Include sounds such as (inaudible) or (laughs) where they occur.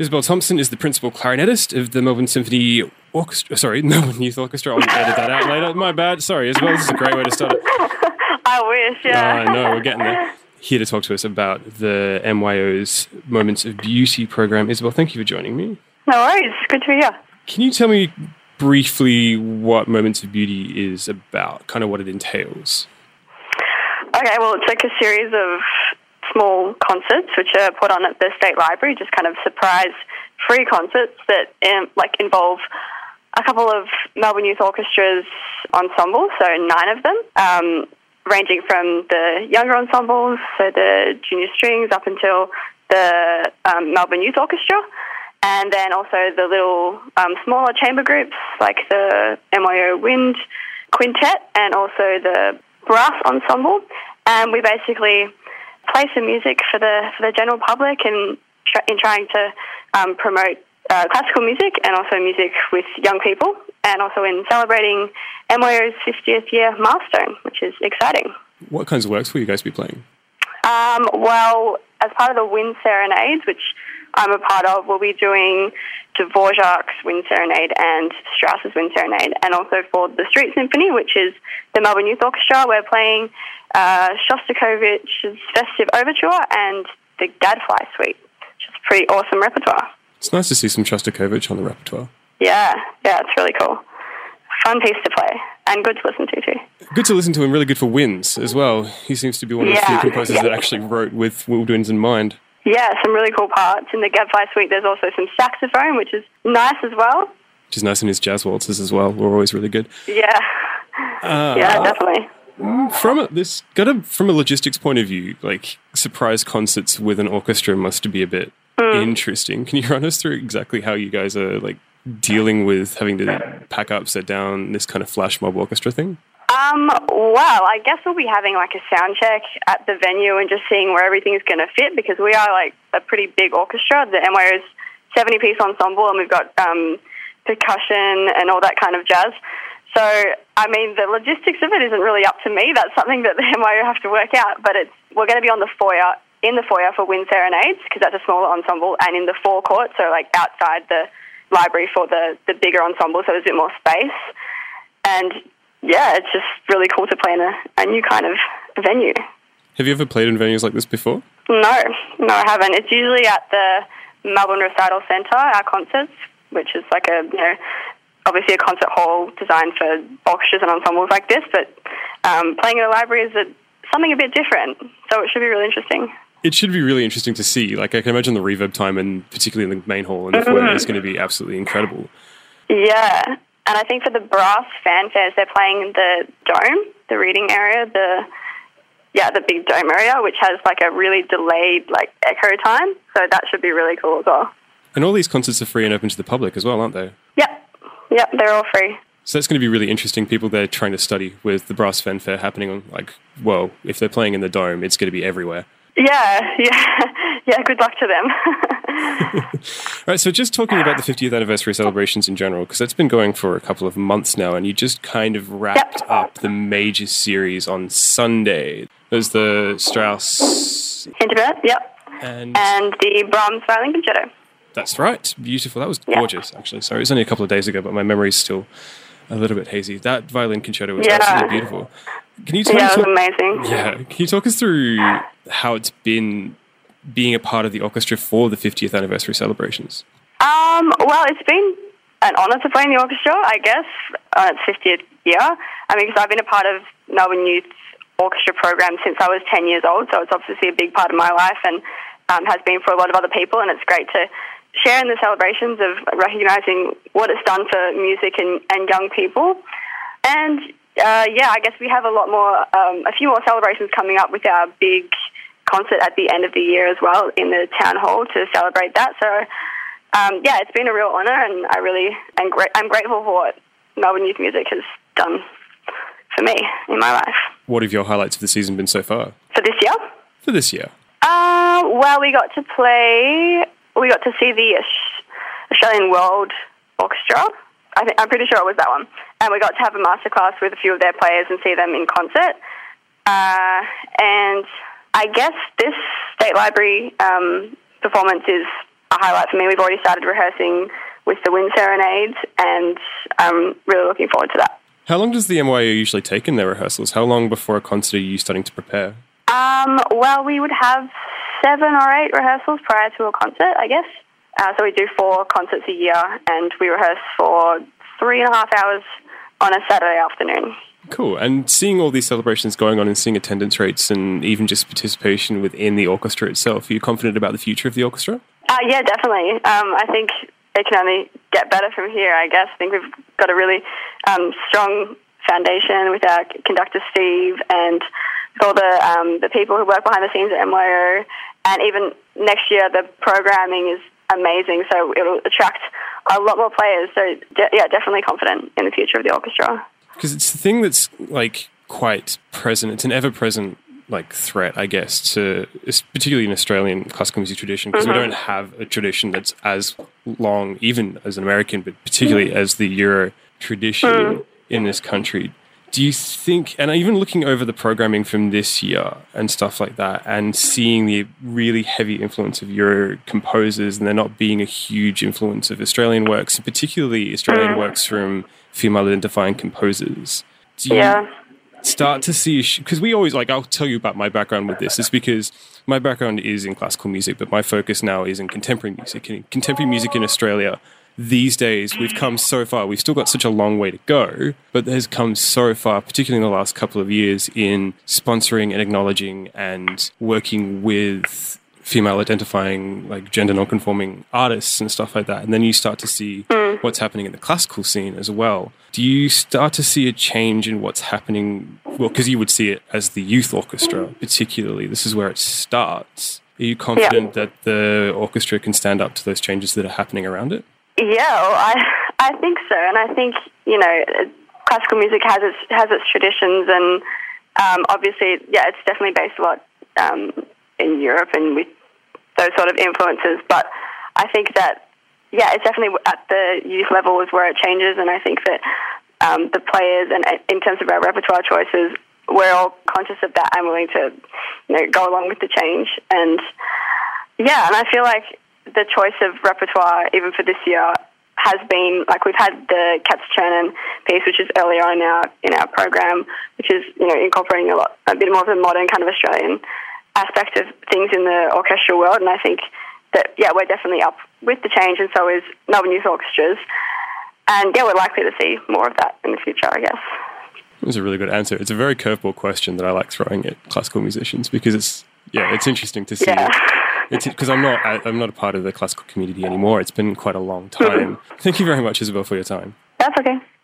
Isabel Thompson is the principal clarinetist of the Melbourne Symphony Orchestra. Oh, sorry, (laughs) Melbourne Youth Orchestra. I'll edit that out later. My bad. Sorry, Isabel. This is a great way to start it. (laughs) I wish, yeah. I know, we're getting there. Here to talk to us about the MYO's Moments of Beauty program. Isabel, thank you for joining me. No worries. Good to be here. Can you tell me briefly what Moments of Beauty is about, kind of what it entails? Okay, well, it's like a series of small concerts which are put on at the State Library, just kind of surprise free concerts that um, like involve a couple of Melbourne Youth Orchestra's ensembles, so nine of them, um, ranging from the younger ensembles, so the junior strings, up until the um, Melbourne Youth Orchestra, and then also the little um, smaller chamber groups like the MYO Wind Quintet and also the brass ensemble. And we basically play some music for the for the general public and tr- in trying to um, promote uh, classical music and also music with young people, and also in celebrating MYO's 50th year milestone, which is exciting. What kinds of works will you guys be playing? Um, well, as part of the Wind Serenades, which I'm a part of, we'll be doing Dvorak's Wind Serenade and Strauss's Wind Serenade, and also for the Street Symphony, which is the Melbourne Youth Orchestra. We're playing uh, Shostakovich's Festive Overture and the Gadfly Suite, which is pretty awesome repertoire. It's nice to see some Shostakovich on the repertoire. Yeah, yeah, it's really cool. Fun piece to play and good to listen to too. Good to listen to and really good for Winds as well. He seems to be one of the few composers Yeah. that (laughs) actually wrote with woodwinds in mind. Yeah, some really cool parts. In the Gadfly Suite, there's also some saxophone, which is nice as well. Which is nice in his jazz waltzes as well. We're always really good. Yeah, Uh, yeah, definitely. From a, this, got a, from a logistics point of view, like surprise concerts with an orchestra must be a bit Hmm. interesting. Can you run us through exactly how you guys are like dealing with having to pack up, set down this kind of flash mob orchestra thing? Um, well, I guess we'll be having like a sound check at the venue and just seeing where everything's going to fit because we are like a pretty big orchestra. The MYO's 70 piece ensemble and we've got um, percussion and all that kind of jazz. So, I mean, the logistics of it isn't really up to me. That's something that the MYO have to work out. But it's we're going to be on the foyer, in the foyer for Wind Serenades because that's a smaller ensemble, and in the forecourt, so like outside the library for the, the bigger ensemble, so there's a bit more space. And yeah, it's just really cool to play in a, a new kind of venue. Have you ever played in venues like this before? No, no, I haven't. It's usually at the Melbourne Recital Centre, our concerts, which is like a, you know, obviously a concert hall designed for orchestras and ensembles like this, but um, playing in a library is a, something a bit different, so it should be really interesting. It should be really interesting to see. Like I can imagine the reverb time, and particularly in the main hall and the foyer, is going to be absolutely incredible. Yeah, and I think for the brass fanfares, they're playing in the dome, the reading area, the yeah, the big dome area, which has like a really delayed like echo time. So that should be really cool as well. And all these concerts are free and open to the public as well, aren't they? Yep, yep, they're all free. So that's going to be really interesting. People there trying to study with the brass fanfare happening on, like, well, if they're playing in the dome, it's going to be everywhere. Yeah, (laughs) yeah, (laughs) yeah. Good luck to them. (laughs) All right, so just talking about the 50th anniversary celebrations in general, because that's been going for a couple of months now, and you just kind of wrapped Yep. up the major series on Sunday. There's the Strauss, Internet, yep, and and the Brahms violin concerto. that's right, beautiful. That was gorgeous, actually. Sorry, it was only a couple of days ago, but my memory's still a little bit hazy. That violin concerto was Yeah. absolutely beautiful. Can you tell Yeah, it was what- amazing. Yeah, can you talk us through how it's been being a part of the orchestra for the 50th anniversary celebrations? Um, well, it's been an honour to play in the orchestra, I guess, uh, its 50th year. I mean, because I've been a part of Melbourne Youth Orchestra program since I was 10 years old, so it's obviously a big part of my life and um, has been for a lot of other people, and it's great to share in the celebrations of recognising what it's done for music and, and young people. And uh, yeah, I guess we have a lot more, um, a few more celebrations coming up with our big concert at the end of the year as well in the town hall to celebrate that. So um, yeah, it's been a real honour, and I really am gra- I'm grateful for what Melbourne Youth Music has done for me in my life. What have your highlights of the season been so far? For this year, For this year? uh, well, we got to play. We got to see the Aus- Australian World Orchestra. I think, I'm pretty sure it was that one. And we got to have a masterclass with a few of their players and see them in concert. Uh, and I guess this State Library um, performance is a highlight for me. We've already started rehearsing with the wind serenades, and I'm really looking forward to that. How long does the MYO usually take in their rehearsals? How long before a concert are you starting to prepare? Um, well, we would have seven or eight rehearsals prior to a concert, I guess. Uh, so we do four concerts a year, and we rehearse for three and a half hours on a Saturday afternoon. Cool. And seeing all these celebrations going on and seeing attendance rates and even just participation within the orchestra itself, are you confident about the future of the orchestra? Uh, yeah, definitely. Um, I think it can only get better from here, I guess. I think we've got a really um, strong foundation with our conductor Steve and all the um, the people who work behind the scenes at MYO. And even next year, the programming is amazing, so it'll attract a lot more players. So de- yeah, definitely confident in the future of the orchestra. Because it's the thing that's like quite present. It's an ever-present like threat, I guess, to particularly in Australian classical music tradition because mm-hmm. we don't have a tradition that's as long, even as an American, but particularly as the Euro tradition mm. in this country. Do you think, and even looking over the programming from this year and stuff like that, and seeing the really heavy influence of Euro composers and there not being a huge influence of Australian works, and particularly Australian mm. works from female identifying composers, do you yeah. start to see, because we always, like, I'll tell you about my background with this, is because my background is in classical music, but my focus now is in contemporary music. And contemporary music in Australia these days we've come so far. We've still got such a long way to go, but there's come so far, particularly in the last couple of years, in sponsoring and acknowledging and working with female identifying like gender non-conforming artists and stuff like that. And then you start to see mm. what's happening in the classical scene as well. Do you start to see a change in what's happening? Well because you would see it as the youth orchestra particularly. This is where it starts. Are you confident yeah. that the orchestra can stand up to those changes that are happening around it yeah, well, I (laughs) I think so, and I think you know classical music has its has its traditions, and um, obviously, yeah, it's definitely based a lot um, in Europe and with those sort of influences. But I think that yeah, it's definitely at the youth level is where it changes, and I think that um, the players and in terms of our repertoire choices, we're all conscious of that and willing to you know go along with the change, and yeah, and I feel like the choice of repertoire, even for this year, has been like we've had the Kats-Chernin piece, which is earlier on in our in our program, which is you know incorporating a lot a bit more of a modern kind of Australian aspect of things in the orchestral world, and I think that yeah we're definitely up with the change, and so is Melbourne Youth Orchestras, and yeah we're likely to see more of that in the future, I guess. That was a really good answer. It's a very curveball question that I like throwing at classical musicians because it's yeah it's interesting to see. Yeah because I'm not I, am not a part of the classical community anymore. It's been quite a long time. (laughs) Thank you very much, Isabel, for your time. That's okay.